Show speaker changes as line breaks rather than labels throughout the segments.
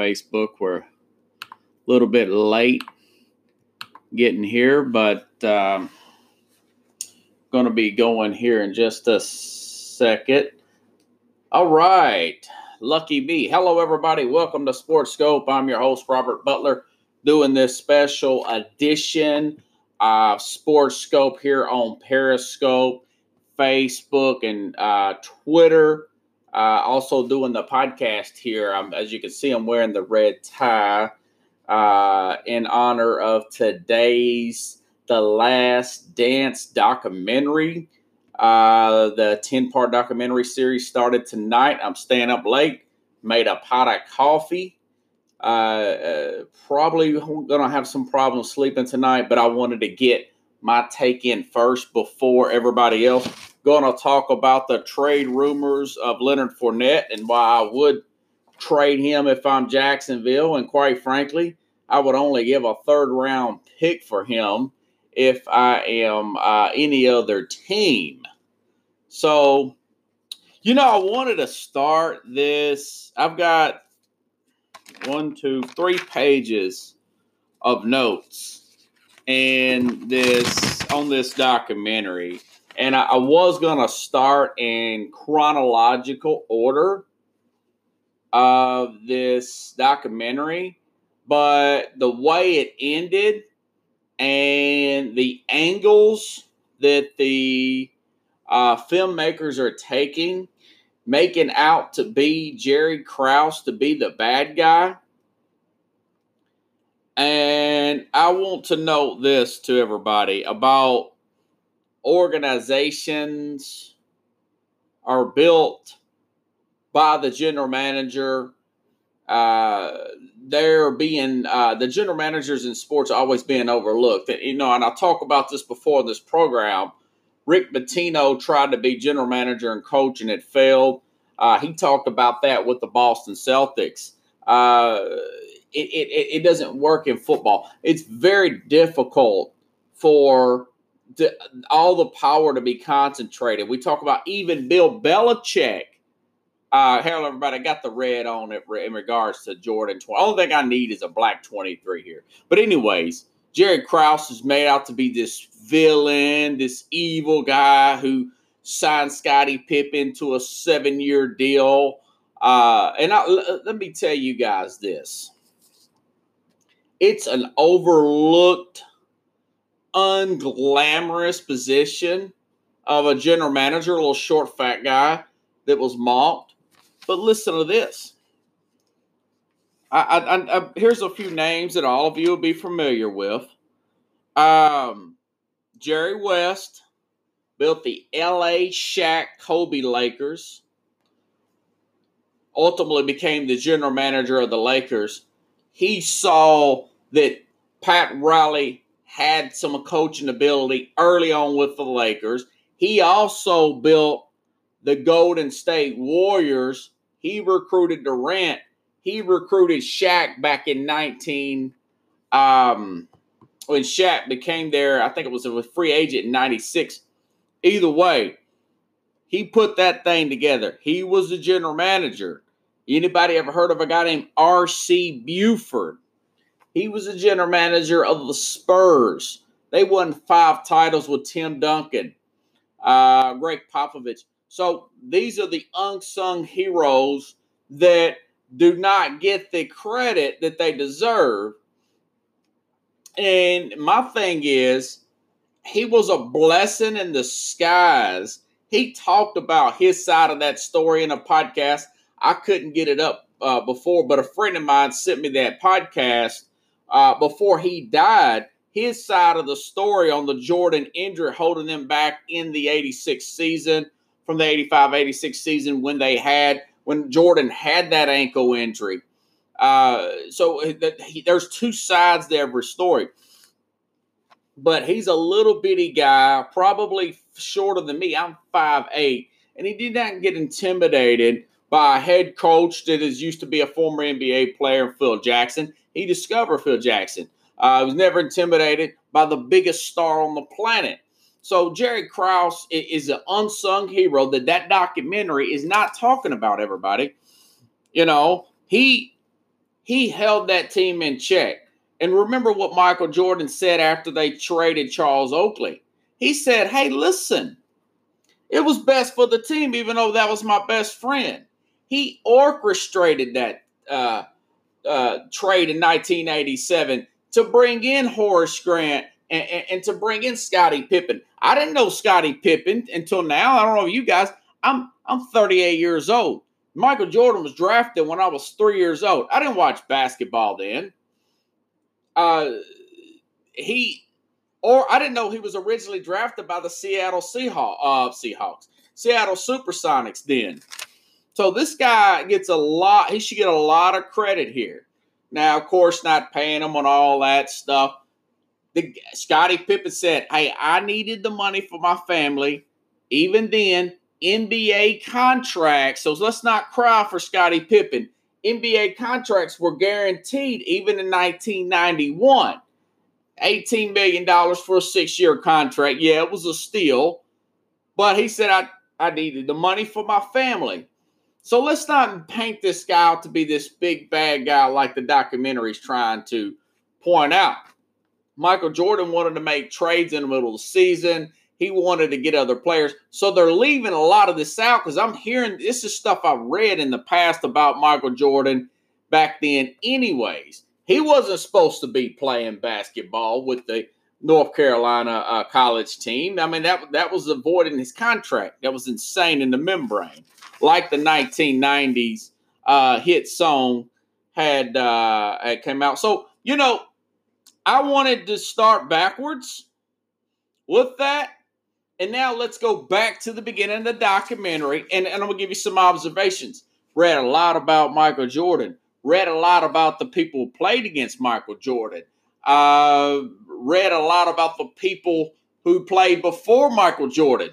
Facebook. We're a little bit late getting here, but um, going to be going here in just a second. All right, Lucky B. Hello, everybody. Welcome to Sports Scope. I'm your host, Robert Butler, doing this special edition of Sports Scope here on Periscope, Facebook, and uh, Twitter. Uh, also doing the podcast here. As you can see, I'm wearing the red tie uh, in honor of today's The Last Dance documentary. Uh, the 10 part documentary series started tonight. I'm staying up late, made a pot of coffee. Uh, uh, probably going to have some problems sleeping tonight, but I wanted to get my take in first before everybody else. Going to talk about the trade rumors of Leonard Fournette and why I would trade him if I'm Jacksonville. And quite frankly, I would only give a third round pick for him if I am uh, any other team. So, you know, I wanted to start this. I've got one, two, three pages of notes and this on this documentary. And I, I was gonna start in chronological order of this documentary, but the way it ended and the angles that the uh, filmmakers are taking, making out to be Jerry Krause to be the bad guy. And I want to note this to everybody about organizations are built by the general manager. Uh, they're being uh, the general managers in sports are always being overlooked. You know, and I talk about this before in this program. Rick Pitino tried to be general manager and coach, and it failed. Uh, he talked about that with the Boston Celtics. Uh, it, it, it doesn't work in football. It's very difficult for the, all the power to be concentrated. We talk about even Bill Belichick. Uh, hello, everybody. I got the red on it in regards to Jordan 20. Only thing I need is a black 23 here. But, anyways, Jerry Krause is made out to be this villain, this evil guy who signed Scottie Pippen to a seven year deal. Uh, and I, let me tell you guys this it's an overlooked, unglamorous position of a general manager, a little short, fat guy that was mocked. But listen to this. I, I, I, here's a few names that all of you will be familiar with. Um, Jerry West built the LA Shaq Kobe Lakers, ultimately became the general manager of the Lakers. He saw that Pat Riley had some coaching ability early on with the Lakers. He also built the Golden State Warriors. He recruited Durant. He recruited Shaq back in 19 um, when Shaq became there. I think it was a free agent in 96. Either way, he put that thing together. He was the general manager. Anybody ever heard of a guy named R.C. Buford? He was the general manager of the Spurs. They won five titles with Tim Duncan, uh, Gregg Popovich. So these are the unsung heroes that do not get the credit that they deserve. And my thing is, he was a blessing in disguise. He talked about his side of that story in a podcast. I couldn't get it up uh, before, but a friend of mine sent me that podcast uh, before he died, his side of the story on the Jordan injury holding them back in the 86 season from the 85 86 season when they had when Jordan had that ankle injury. Uh, so that he, there's two sides to every story. But he's a little bitty guy, probably shorter than me. I'm five eight, and he did not get intimidated by a head coach that is used to be a former NBA player, Phil Jackson. He discovered Phil Jackson. Uh, he was never intimidated by the biggest star on the planet. So Jerry Krause is an unsung hero that that documentary is not talking about. Everybody, you know, he he held that team in check. And remember what Michael Jordan said after they traded Charles Oakley. He said, Hey, listen, it was best for the team, even though that was my best friend. He orchestrated that uh, uh, trade in 1987 to bring in Horace Grant and, and, and to bring in Scottie Pippen. I didn't know Scottie Pippen until now. I don't know you guys. I'm I'm 38 years old. Michael Jordan was drafted when I was three years old. I didn't watch basketball then. Uh, he, or I didn't know he was originally drafted by the Seattle uh, Seahawks, Seattle Supersonics. Then, so this guy gets a lot. He should get a lot of credit here. Now, of course, not paying him on all that stuff. The Scottie Pippen said, "Hey, I needed the money for my family. Even then, NBA contracts. So let's not cry for Scottie Pippen. NBA contracts were guaranteed even in 1991. $18 million for a six year contract. Yeah, it was a steal. But he said, I, I needed the money for my family. So let's not paint this guy out to be this big bad guy like the documentary is trying to point out. Michael Jordan wanted to make trades in the middle of the season. He wanted to get other players. So they're leaving a lot of this out because I'm hearing this is stuff I've read in the past about Michael Jordan back then, anyways. He wasn't supposed to be playing basketball with the North Carolina uh, college team. I mean, that, that was avoiding his contract. That was insane in the membrane. Like the 1990s uh, hit song had, uh, had came out. So, you know, I wanted to start backwards with that and now let's go back to the beginning of the documentary, and, and I'm gonna give you some observations. Read a lot about Michael Jordan. Read a lot about the people who played against Michael Jordan. Uh, read a lot about the people who played before Michael Jordan.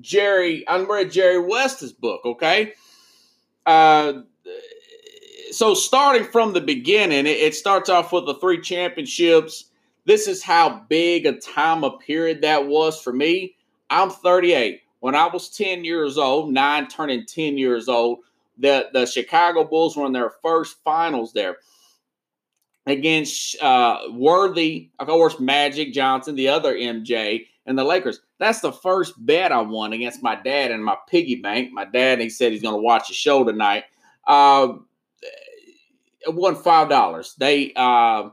Jerry, I read Jerry West's book. Okay, uh, so starting from the beginning, it, it starts off with the three championships. This is how big a time a period that was for me. I'm 38. When I was 10 years old, nine turning 10 years old, the, the Chicago Bulls were in their first finals there against uh, Worthy, of course, Magic Johnson, the other MJ, and the Lakers. That's the first bet I won against my dad and my piggy bank. My dad, he said he's going to watch the show tonight. Uh, it won five dollars. They uh,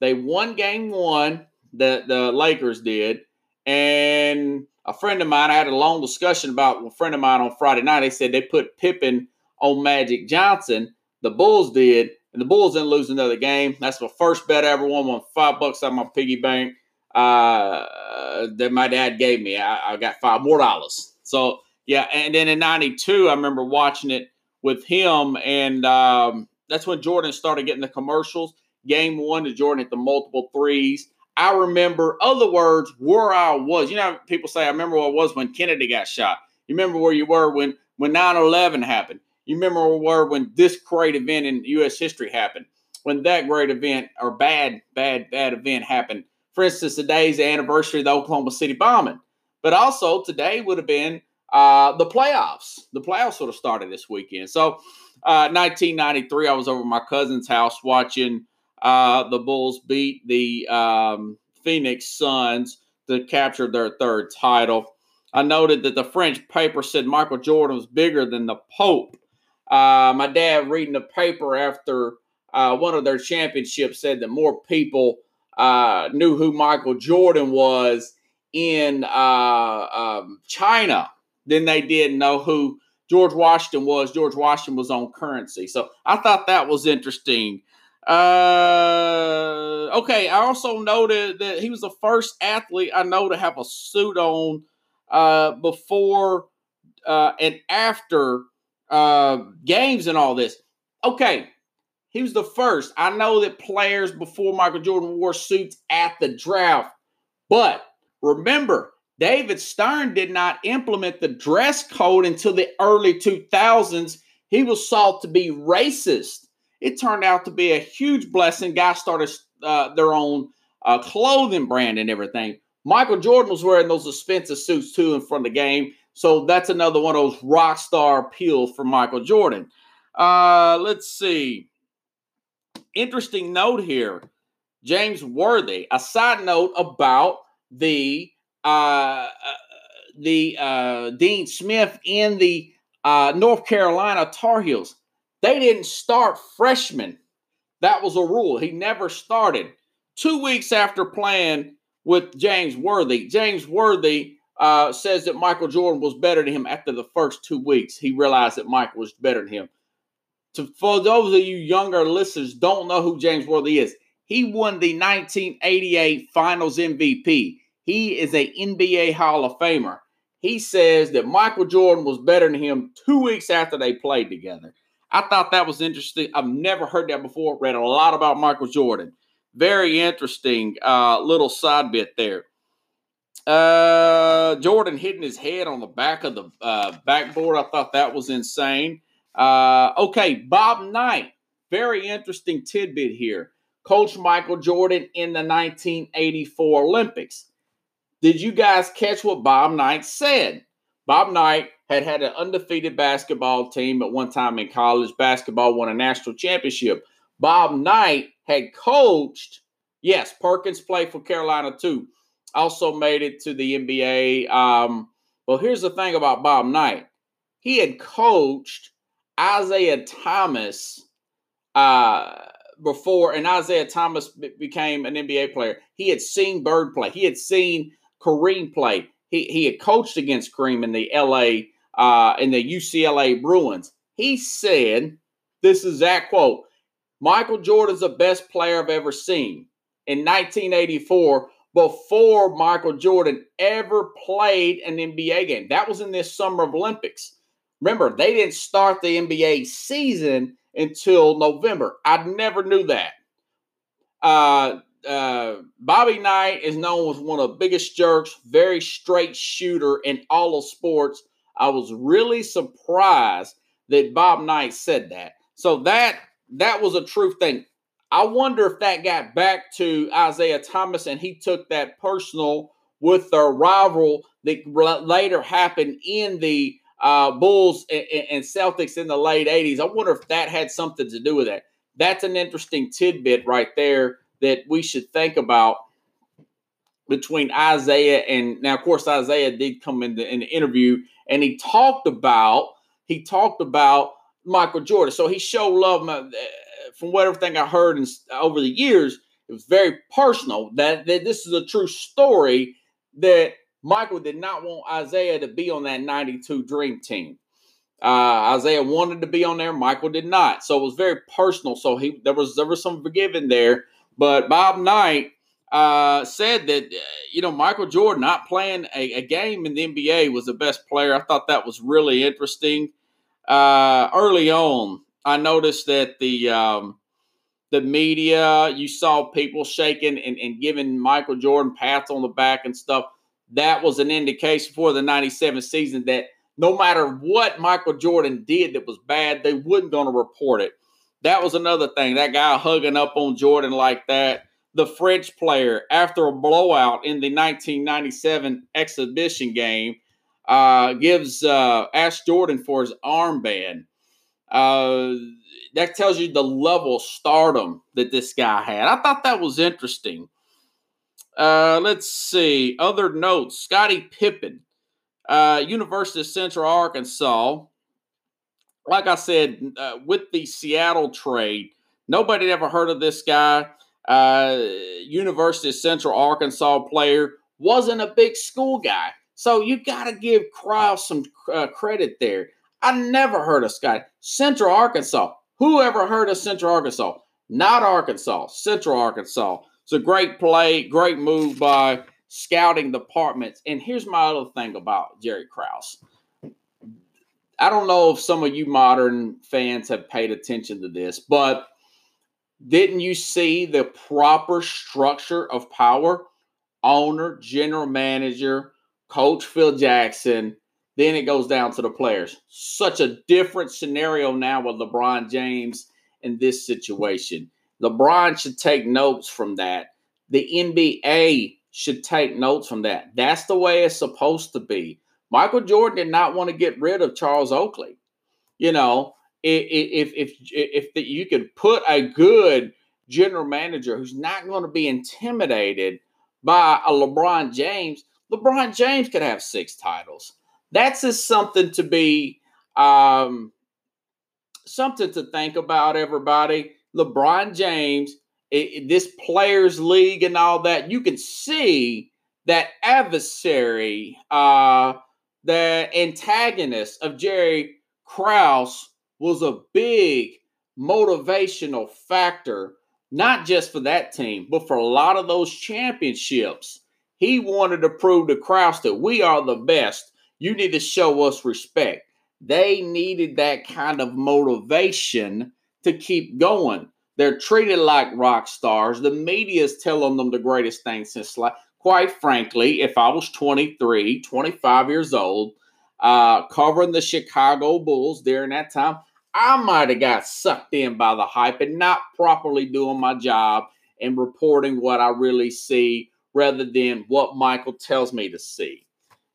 they won game one. The the Lakers did, and a friend of mine, I had a long discussion about a friend of mine on Friday night. They said they put Pippen on Magic Johnson. The Bulls did, and the Bulls didn't lose another game. That's my first bet I ever won. Won five bucks out of my piggy bank uh, that my dad gave me. I, I got five more dollars. So yeah, and then in '92, I remember watching it with him, and um, that's when Jordan started getting the commercials. Game one, to Jordan hit the multiple threes. I remember other words where I was. You know, people say, I remember where I was when Kennedy got shot. You remember where you were when when 9-11 happened. You remember where when this great event in U.S. history happened. When that great event or bad, bad, bad event happened. For instance, today's the anniversary of the Oklahoma City bombing. But also today would have been uh, the playoffs. The playoffs would have started this weekend. So, uh, 1993, I was over my cousin's house watching uh, the Bulls beat the um, Phoenix Suns to capture their third title. I noted that the French paper said Michael Jordan was bigger than the Pope. Uh, my dad, reading the paper after uh, one of their championships, said that more people uh, knew who Michael Jordan was in uh, um, China than they did know who George Washington was. George Washington was on currency. So I thought that was interesting. Uh, okay. I also noted that he was the first athlete I know to have a suit on uh, before uh, and after uh, games and all this. Okay. He was the first. I know that players before Michael Jordan wore suits at the draft, but remember, David Stern did not implement the dress code until the early 2000s. He was sought to be racist it turned out to be a huge blessing. Guys started uh, their own uh, clothing brand and everything. Michael Jordan was wearing those expensive suits too in front of the game. So that's another one of those rock star appeals for Michael Jordan. Uh, let's see. interesting note here. James Worthy, a side note about the uh, uh the uh, Dean Smith in the uh, North Carolina Tar Heels. They didn't start freshmen. That was a rule. He never started. Two weeks after playing with James Worthy, James Worthy uh, says that Michael Jordan was better than him after the first two weeks. He realized that Michael was better than him. To, for those of you younger listeners don't know who James Worthy is, he won the 1988 Finals MVP. He is a NBA Hall of Famer. He says that Michael Jordan was better than him two weeks after they played together. I thought that was interesting. I've never heard that before. Read a lot about Michael Jordan. Very interesting uh, little side bit there. Uh, Jordan hitting his head on the back of the uh, backboard. I thought that was insane. Uh, okay, Bob Knight. Very interesting tidbit here. Coach Michael Jordan in the 1984 Olympics. Did you guys catch what Bob Knight said? Bob Knight had had an undefeated basketball team at one time in college. Basketball won a national championship. Bob Knight had coached, yes, Perkins played for Carolina too. Also made it to the NBA. Um, well, here's the thing about Bob Knight. He had coached Isiah Thomas uh, before, and Isiah Thomas became an NBA player. He had seen Bird play. He had seen Kareem play. He, he had coached against Kareem in the LA uh, in the UCLA Bruins. He said, "This is that quote: Michael Jordan's the best player I've ever seen." In 1984, before Michael Jordan ever played an NBA game, that was in this summer of Olympics. Remember, they didn't start the NBA season until November. I never knew that. Uh, uh, Bobby Knight is known as one of the biggest jerks, very straight shooter in all of sports. I was really surprised that Bob Knight said that. So that that was a true thing. I wonder if that got back to Isiah Thomas and he took that personal with their rival that later happened in the uh, Bulls and Celtics in the late 80s. I wonder if that had something to do with that. That's an interesting tidbit right there that we should think about between Isiah and now, of course, Isaiah did come in the, in the interview and he talked about he talked about Michael Jordan. So he showed love. From what everything I heard in, over the years, it was very personal. That that this is a true story that Michael did not want Isiah to be on that 92 Dream Team. Uh, Isiah wanted to be on there. Michael did not. So it was very personal. So he there was there was some forgiving there. But Bob Knight uh, said that uh, you know Michael Jordan not playing a, a, game in the NBA was the best player. I thought that was really interesting. Uh, early on, I noticed that the um, the media you saw people shaking and, and giving Michael Jordan pats on the back and stuff that was an indication for the 97 season that no matter what Michael Jordan did that was bad, they wasn't going to report it. That was another thing. That guy hugging up on Jordan like that. The French player, after a blowout in the 1997 exhibition game, uh, gives uh, Ash Jordan for his armband. Uh, that tells you the level stardom that this guy had. I thought that was interesting. Uh, let's see. Other notes. Scottie Pippen, uh, University of Central Arkansas. Like I said, uh, with the Seattle trade, nobody ever heard of this guy. Uh, University of Central Arkansas player wasn't a big school guy, so you got to give Krause some uh, credit there. I never heard of Scottie Central Arkansas. Who ever heard of Central Arkansas? Not Arkansas, Central Arkansas. It's a great play, great move by scouting departments. And here's my other thing about Jerry Krause. I don't know if some of you modern fans have paid attention to this, but didn't you see the proper structure of power? Owner, general manager, coach Phil Jackson, then it goes down to the players. Such a different scenario now with LeBron James in this situation. LeBron should take notes from that. The NBA should take notes from that. That's the way it's supposed to be. Michael Jordan did not want to get rid of Charles Oakley. You know, if if if you could put a good general manager who's not going to be intimidated by a LeBron James, LeBron James could have six titles. That's just something to be um, something to think about, everybody. LeBron James, it, this players' league and all that, you can see that adversary, uh, the antagonist of Jerry Krause was a big motivational factor, not just for that team, but for a lot of those championships. He wanted to prove to Krause that we are the best. You need to show us respect. They needed that kind of motivation to keep going. They're treated like rock stars. The media is telling them the greatest thing since life. Quite frankly, if I was 23, 25 years old, uh, covering the Chicago Bulls during that time, I might have got sucked in by the hype and not properly doing my job and reporting what I really see rather than what Michael tells me to see.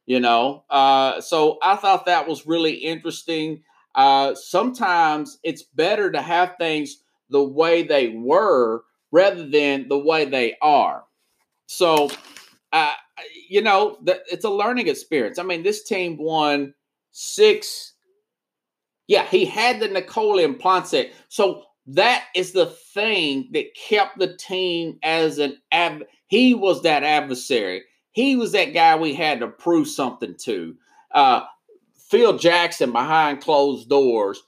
You know, uh, so I thought that was really interesting. Uh, sometimes it's better to have things the way they were rather than the way they are. So, uh, you know, it's a learning experience. I mean, this team won six. Yeah, he had the Napoleon Ponce. So that is the thing that kept the team as an. He was that adversary. He was that guy we had to prove something to. Uh, Phil Jackson behind closed doors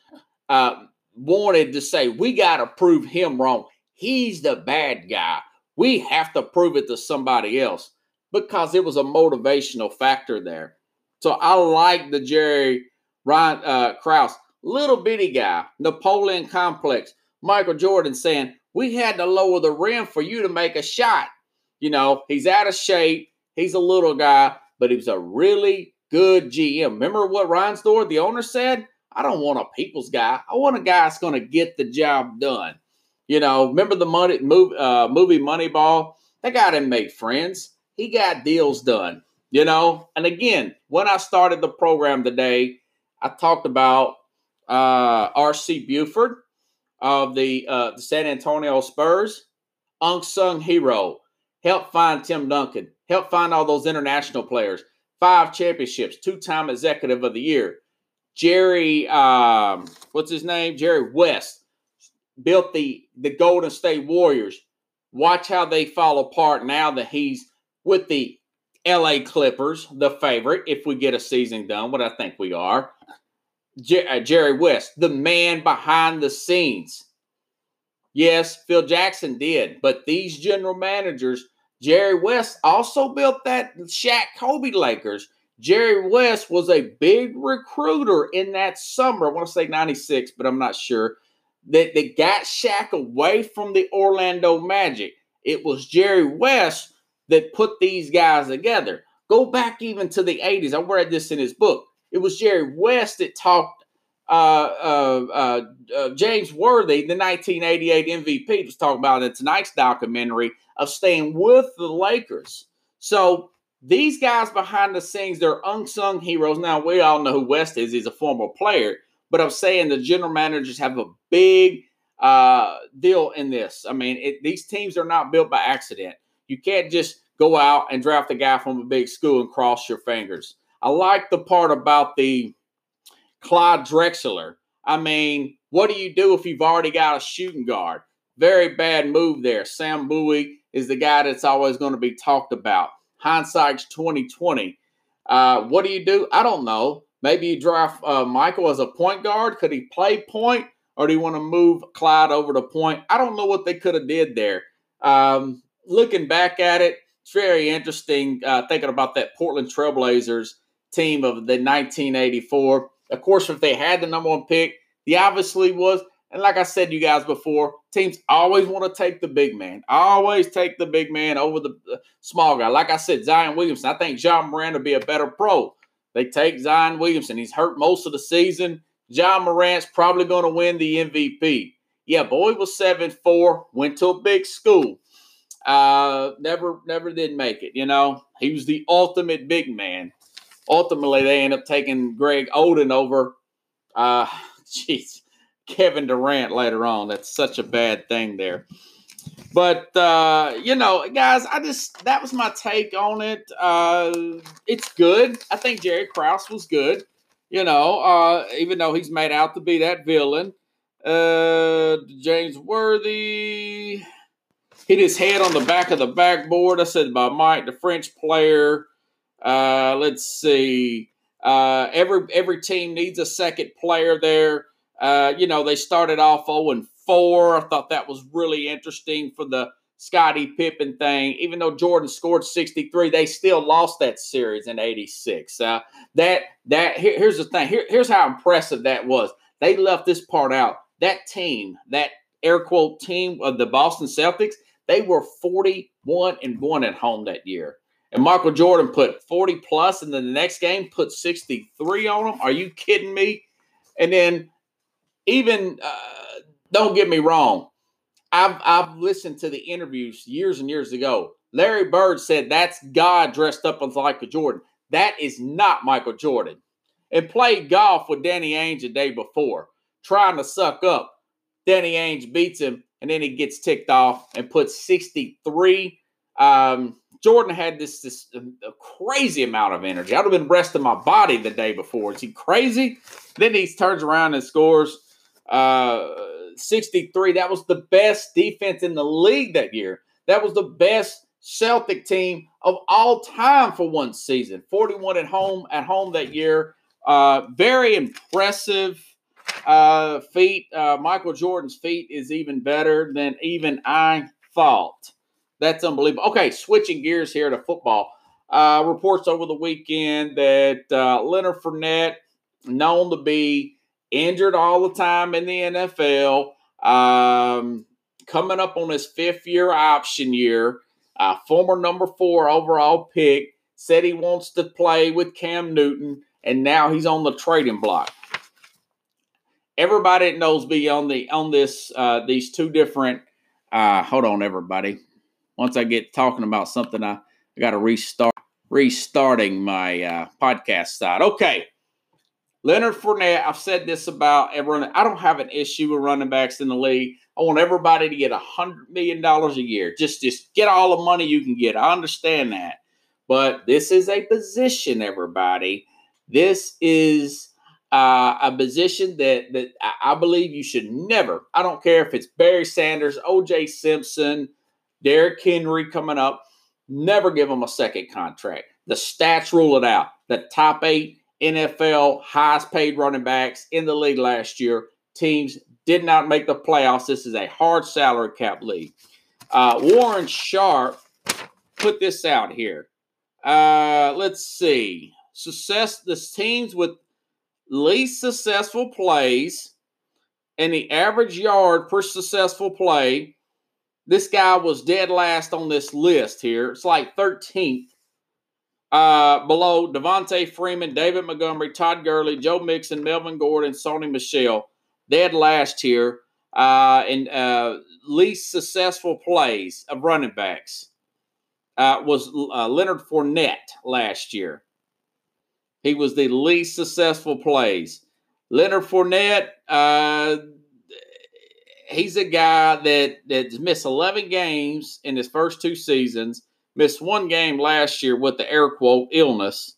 uh, wanted to say, we got to prove him wrong. He's the bad guy. We have to prove it to somebody else because it was a motivational factor there. So I like the Jerry Ryan uh, Krause, little bitty guy, Napoleon complex. Michael Jordan saying, we had to lower the rim for you to make a shot. You know, he's out of shape. He's a little guy, but he was a really good GM. Remember what Ryan Reinsdorf, the owner, said? I don't want a people's guy. I want a guy that's going to get the job done. You know, remember the money movie, uh, movie Moneyball? That guy didn't make friends. He got deals done. You know, and again, when I started the program today, I talked about uh, R.C. Buford of the, uh, the San Antonio Spurs, unsung hero, helped find Tim Duncan, Help find all those international players, five championships, two time executive of the year. Jerry, um, what's his name? Jerry West built the the Golden State Warriors. Watch how they fall apart now that he's with the LA Clippers, the favorite, if we get a season done, what I think we are. Uh, Jerry West, the man behind the scenes. Yes, Phil Jackson did, but these general managers Jerry West also built that Shaq Kobe Lakers. Jerry West was a big recruiter in that summer. I want to say 96, but I'm not sure. That, they got Shaq away from the Orlando Magic. It was Jerry West that put these guys together. Go back even to the 80s. I read this in his book. It was Jerry West that talked uh, uh, uh, uh James Worthy, the 1988 MVP, was talking about in tonight's documentary of staying with the Lakers. So these guys behind the scenes, they're unsung heroes. Now, we all know who West is. He's a former player. But I'm saying the general managers have a big uh, deal in this. I mean, it, these teams are not built by accident. You can't just go out and draft a guy from a big school and cross your fingers. I like the part about the Clyde Drexler. I mean, what do you do if you've already got a shooting guard? Very bad move there. Sam Bowie is the guy that's always going to be talked about. Hindsight's 2020. Uh, what do you do? I don't know. Maybe you draft uh, Michael as a point guard. Could he play point, or do you want to move Clyde over to point? I don't know what they could have did there. Um, looking back at it, it's very interesting uh, thinking about that Portland Trailblazers team of the 1984. Of course, if they had the number one pick, the obviously was and like I said you guys before, teams always want to take the big man. Always take the big man over the small guy. Like I said, Zion Williamson. I think Ja Morant would be a better pro. They take Zion Williamson. He's hurt most of the season. Ja Morant's probably going to win the MVP. Yeah, boy was seven four. Went to a big school. Uh, never, never did make it. You know, he was the ultimate big man. Ultimately, they end up taking Greg Oden over. Uh, jeez Kevin Durant later on. That's such a bad thing there. But uh, you know, guys, I just that was my take on it. Uh, it's good. I think Jerry Krause was good. You know, uh, even though he's made out to be that villain. Uh, James Worthy hit his head on the back of the backboard. I said by Mike, the French player. Uh, let's see. Uh, every every team needs a second player there. Uh, you know, they started off 0 and 4. I thought that was really interesting for the Scottie Pippen thing. Even though Jordan scored 63, they still lost that series in 86. Uh, that that here, here's the thing. Here, here's how impressive that was. They left this part out. That team, that air quote team of the Boston Celtics, they were 41 and 1 at home that year. And Michael Jordan put 40 plus, and then the next game put 63 on them. Are you kidding me? And then even uh, don't get me wrong, I've I've listened to the interviews years and years ago. Larry Bird said that's God dressed up as Michael Jordan. That is not Michael Jordan. And played golf with Danny Ainge the day before, trying to suck up. Danny Ainge beats him, and then he gets ticked off and puts 63. Um, Jordan had this this uh, crazy amount of energy. I'd have been resting my body the day before. Is he crazy? Then he turns around and scores uh, 63. That was the best defense in the league that year. That was the best Celtic team of all time for one season. 41 at home at home that year. Uh, very impressive uh, feat. Uh, Michael Jordan's feat is even better than even I thought. That's unbelievable. Okay, switching gears here to football. Uh, reports over the weekend that uh, Leonard Fournette, known to be injured all the time in the NFL, um, coming up on his fifth year option year, uh, former number four overall pick, said he wants to play with Cam Newton, and now he's on the trading block. Everybody knows me on the on this uh, these two different. Uh, hold on, everybody. Once I get talking about something, I, I got to restart restarting my uh, podcast side. Okay. Leonard Fournette, I've said this about everyone. I don't have an issue with running backs in the league. I want everybody to get a hundred million dollars a year. Just, just get all the money you can get. I understand that, but this is a position, everybody. This is uh, a position that that I believe you should never. I don't care if it's Barry Sanders, O.J. Simpson, Derrick Henry coming up. Never give him a second contract. The stats rule it out. The top eight NFL highest paid running backs in the league last year. Teams did not make the playoffs. This is a hard salary cap league. Uh, Warren Sharp put this out here. Uh, let's see. Success, the teams with least successful plays and the average yard per successful play. This guy was dead last on this list here. It's like 13th uh, below Devonta Freeman, David Montgomery, Todd Gurley, Joe Mixon, Melvin Gordon, Sony Michel. Dead last here uh, in uh, least successful plays of running backs uh, was uh, Leonard Fournette last year. He was the least successful plays. Leonard Fournette, uh, he's a guy that that's missed 11 games in his first two seasons missed one game last year with the air quote illness,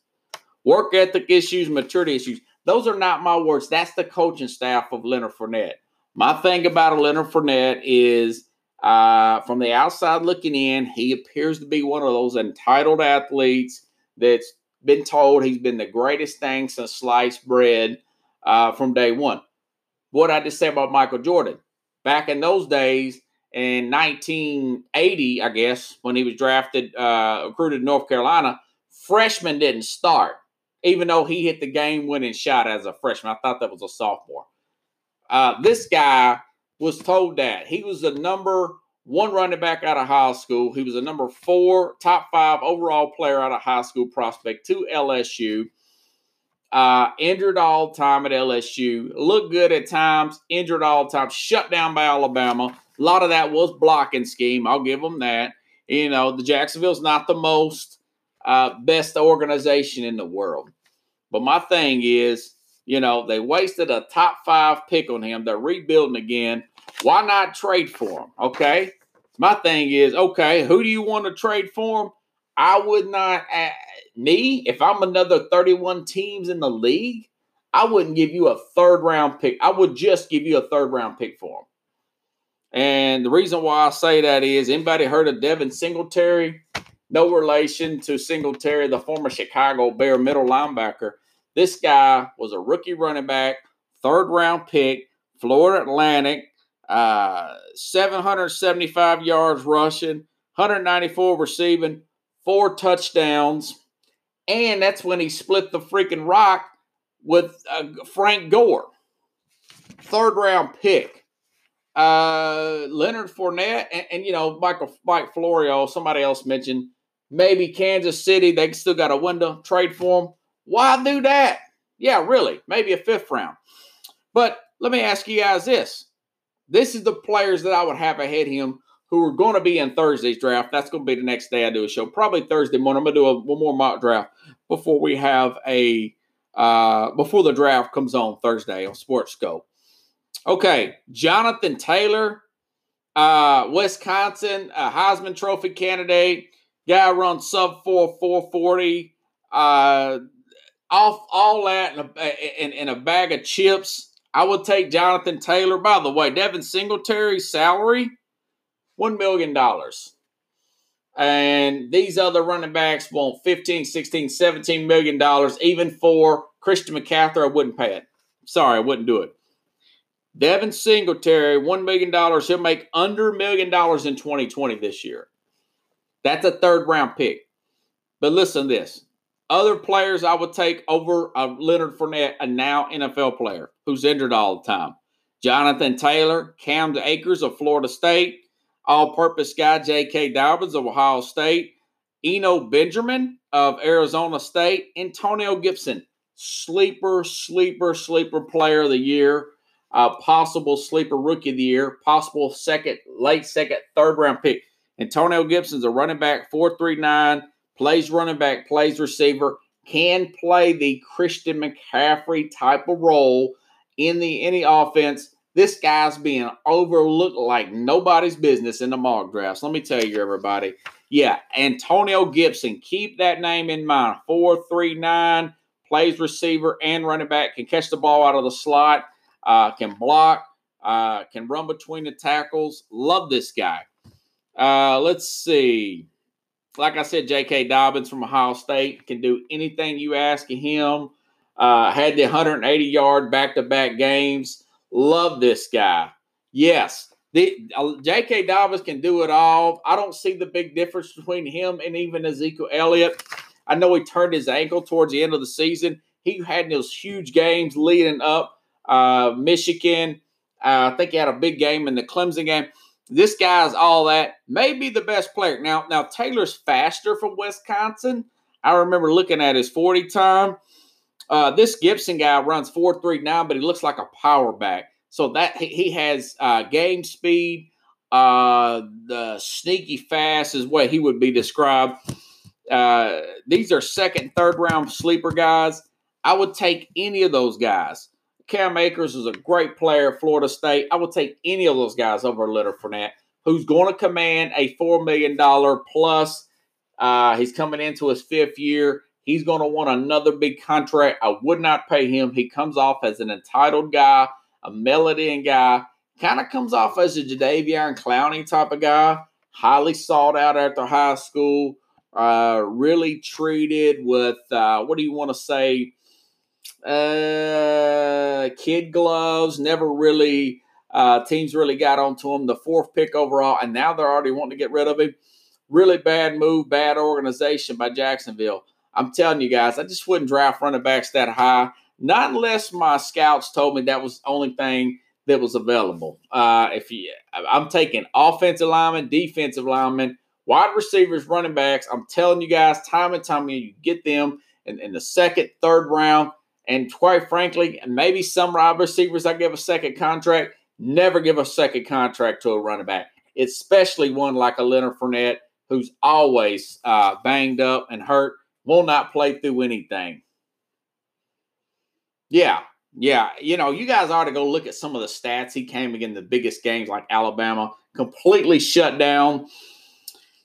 work ethic issues, maturity issues. Those are not my words. That's the coaching staff of Leonard Fournette. My thing about Leonard Fournette is uh, from the outside looking in, he appears to be one of those entitled athletes that's been told he's been the greatest thing since sliced bread uh, from day one. What I just say about Michael Jordan. Back in those days, in 1980, I guess, when he was drafted, uh, recruited North Carolina, freshman didn't start, even though he hit the game winning shot as a freshman. I thought that was a sophomore. Uh, this guy was told that he was the number one running back out of high school. He was a number four, top five overall player out of high school prospect to LSU. Uh, injured all time at LSU. Looked good at times, injured all time, shut down by Alabama a lot of that was blocking scheme. I'll give them that. You know, the Jacksonville's not the most uh, best organization in the world. But my thing is, you know, they wasted a top five pick on him. They're rebuilding again. Why not trade for him? Okay. My thing is, okay, who do you want to trade for him? I would not, uh, me, if I'm another 31 teams in the league, I wouldn't give you a third round pick. I would just give you a third round pick for him. And the reason why I say that is anybody heard of Devin Singletary? No relation to Singletary, the former Chicago Bear middle linebacker. This guy was a rookie running back, third round pick, Florida Atlantic, uh, 775 yards rushing, 194 receiving, four touchdowns. And that's when he split the freaking rock with uh, Frank Gore. Third round pick. Uh, Leonard Fournette and, and, you know Michael Mike Florio. Somebody else mentioned maybe Kansas City. They still got a window trade for him. Why do that? Yeah, really, maybe a fifth round. But let me ask you guys this: This is the players that I would have ahead him who are going to be in Thursday's draft. That's going to be the next day I do a show, probably Thursday morning. I'm going to do a, one more mock draft before we have a uh, before the draft comes on Thursday on Sports Scope. Okay, Jonathan Taylor, uh, Wisconsin, a Heisman Trophy candidate. Guy runs sub four four forty. Uh, off all that in a, in, in a bag of chips. I would take Jonathan Taylor. By the way, Devin Singletary's salary, $1 million. And these other running backs want 15, 16, 17 million dollars. Even for Christian McCaffrey, I wouldn't pay it. Sorry, I wouldn't do it. Devin Singletary, $1 million. He'll make under million dollars in 2020 this year. That's a third round pick. But listen to this. Other players I would take over uh, Leonard Fournette, a now NFL player who's injured all the time. Jonathan Taylor, Cam Akers of Florida State, all purpose guy J.K. Dobbins of Ohio State, Eno Benjamin of Arizona State, Antonio Gibson, sleeper, sleeper, sleeper player of the year uh, possible sleeper rookie of the year, possible second, late second, third round pick. Antonio Gibson's a running back, 439, plays running back, plays receiver, can play the Christian McCaffrey type of role in the any offense. This guy's being overlooked like nobody's business in the mock drafts. Let me tell you, everybody. Yeah, Antonio Gibson, keep that name in mind. 439, plays receiver and running back, can catch the ball out of the slot uh, can block, uh, can run between the tackles. Love this guy. Uh, let's see. Like I said, J.K. Dobbins from Ohio State can do anything you ask of him. Uh, had the 180 yard back to back games. Love this guy. Yes, the uh, J.K. Dobbins can do it all. I don't see the big difference between him and even Ezekiel Elliott. I know he turned his ankle towards the end of the season. He had those huge games leading up uh, Michigan. Uh, I think he had a big game in the Clemson game. This guy's all that. Maybe the best player. Now, now Taylor's faster from Wisconsin. I remember looking at his 40 time. Uh, this Gibson guy runs 4.39, but he looks like a power back. So that he has uh, game speed, uh, the sneaky fast is what he would be described. Uh, these are second, third round sleeper guys. I would take any of those guys. Cam Akers is a great player at Florida State. I would take any of those guys over Leonard Fournette, who's going to command a $4 million plus. Uh, he's coming into his fifth year. He's going to want another big contract. I would not pay him. He comes off as an entitled guy, a melody guy. Kind of comes off as a Jadeveon Clowney type of guy. Highly sought out after high school. Uh, really treated with, uh, what do you want to say? uh, kid gloves. Never really uh, teams really got onto him. The fourth pick overall, and now they're already wanting to get rid of him. Really bad move, bad organization by Jacksonville. I'm telling you guys, I just wouldn't draft running backs that high, not unless my scouts told me that was the only thing that was available. Uh, if you, I'm taking offensive linemen, defensive linemen, wide receivers, running backs. I'm telling you guys, time and time again, you get them in, in the second, third round. And quite frankly, maybe some wide receivers I give a second contract, never give a second contract to a running back, especially one like a Leonard Fournette who's always uh, banged up and hurt, will not play through anything. Yeah, yeah, you know, you guys ought to go look at some of the stats. He came again the biggest games like Alabama, completely shut down.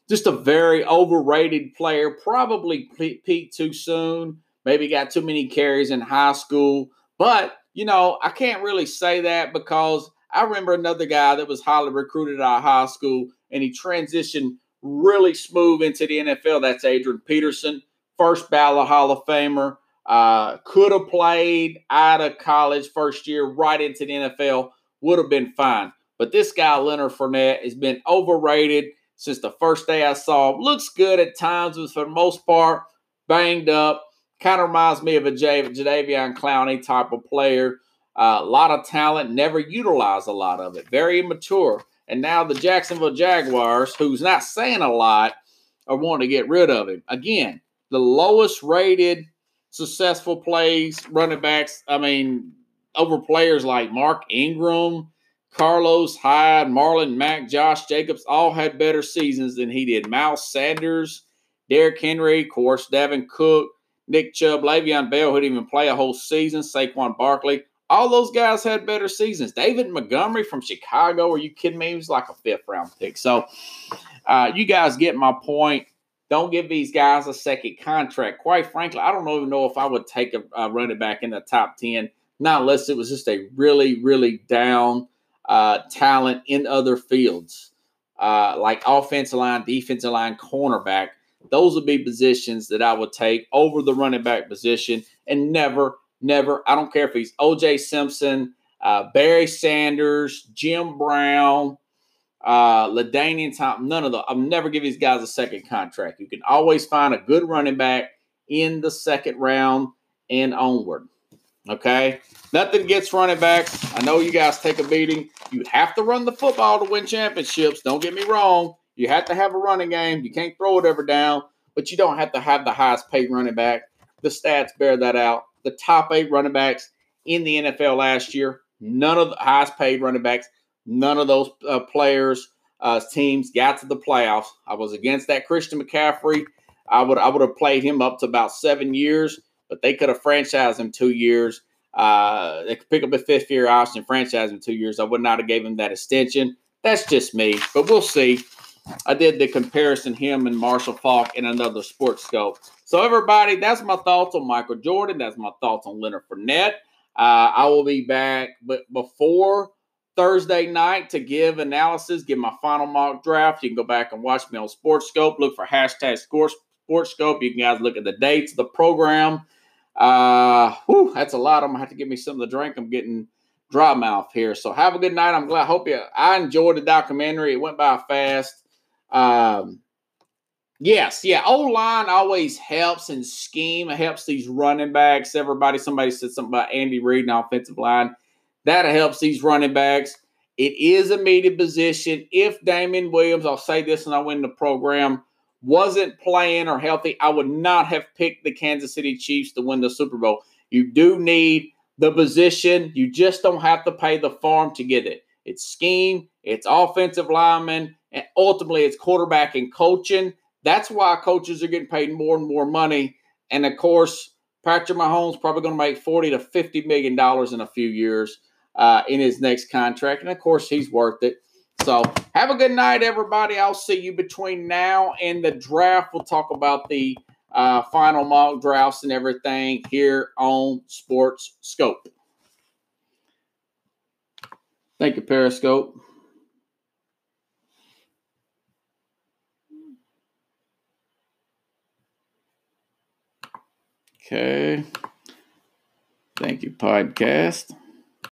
Just a very overrated player, probably peaked too soon. Maybe got too many carries in high school. But, you know, I can't really say that because I remember another guy that was highly recruited out of high school and he transitioned really smooth into the NFL. That's Adrian Peterson, first ballot Hall of Famer. Uh, could have played out of college first year right into the NFL, would have been fine. But this guy, Leonard Fournette, has been overrated since the first day I saw him. Looks good at times, but for the most part, banged up. Kind of reminds me of a Jadeveon Clowney type of player. Uh, a lot of talent, never utilized a lot of it. Very immature. And now the Jacksonville Jaguars, who's not saying a lot, are wanting to get rid of him. Again, the lowest rated successful plays, running backs. I mean, over players like Mark Ingram, Carlos Hyde, Marlon Mack, Josh Jacobs all had better seasons than he did. Miles Sanders, Derrick Henry, of course, Dalvin Cook, Nick Chubb, Le'Veon Bell, who didn't even play a whole season, Saquon Barkley. All those guys had better seasons. David Montgomery from Chicago, are you kidding me? He was like a fifth round pick. So uh, you guys get my point. Don't give these guys a second contract. Quite frankly, I don't even know if I would take a, a running back in the top 10, not unless it was just a really, really down uh, talent in other fields, uh, like offensive line, defensive line, cornerback. Those would be positions that I would take over the running back position and never, never, I don't care if he's OJ Simpson, uh, Barry Sanders, Jim Brown, uh, LaDainian Tom, none of them. I'll never give these guys a second contract. You can always find a good running back in the second round and onward. Okay? Nothing gets running backs. I know you guys take a beating. You have to run the football to win championships. Don't get me wrong. You have to have a running game. You can't throw it ever down, but you don't have to have the highest paid running back. The stats bear that out. The top eight running backs in the NFL last year, none of the highest paid running backs None of those uh, players, uh, teams got to the playoffs. I was against that Christian McCaffrey. I would I would have played him up to about seven years, but they could have franchised him two years. Uh, they could pick up a fifth year option franchise him two years. I would not have gave him that extension. That's just me, but we'll see. I did the comparison him and Marshall Faulk in another sports scope. So everybody, that's my thoughts on Michael Jordan. That's my thoughts on Leonard Fournette. Uh, I will be back, but before Thursday night to give analysis, give my final mock draft. You can go back and watch me on Sports Scope. Look for hashtag Sports Scope. You can guys look at the dates, the program. Uh, whew, that's a lot. I'm gonna have to give me some of the drink. I'm getting dry mouth here. So have a good night. I'm glad. I hope you. I enjoyed the documentary. It went by fast. Um, yes, yeah. O line always helps and scheme. It helps these running backs. Everybody. Somebody said something about Andy Reid and offensive line. That helps these running backs. It is a meaty position. If Damien Williams, I'll say this and I win the program, wasn't playing or healthy, I would not have picked the Kansas City Chiefs to win the Super Bowl. You do need the position. You just don't have to pay the farm to get it. It's scheme, it's offensive lineman, and ultimately it's quarterback and coaching. That's why coaches are getting paid more and more money. And of course, Patrick Mahomes probably going to make 40 to 50 million dollars in a few years uh, in his next contract. And of course, he's worth it. So have a good night, everybody. I'll see you between now and the draft. We'll talk about the uh, final mock drafts and everything here on Sports Scope. Thank you, Periscope. Okay. Thank you, podcast.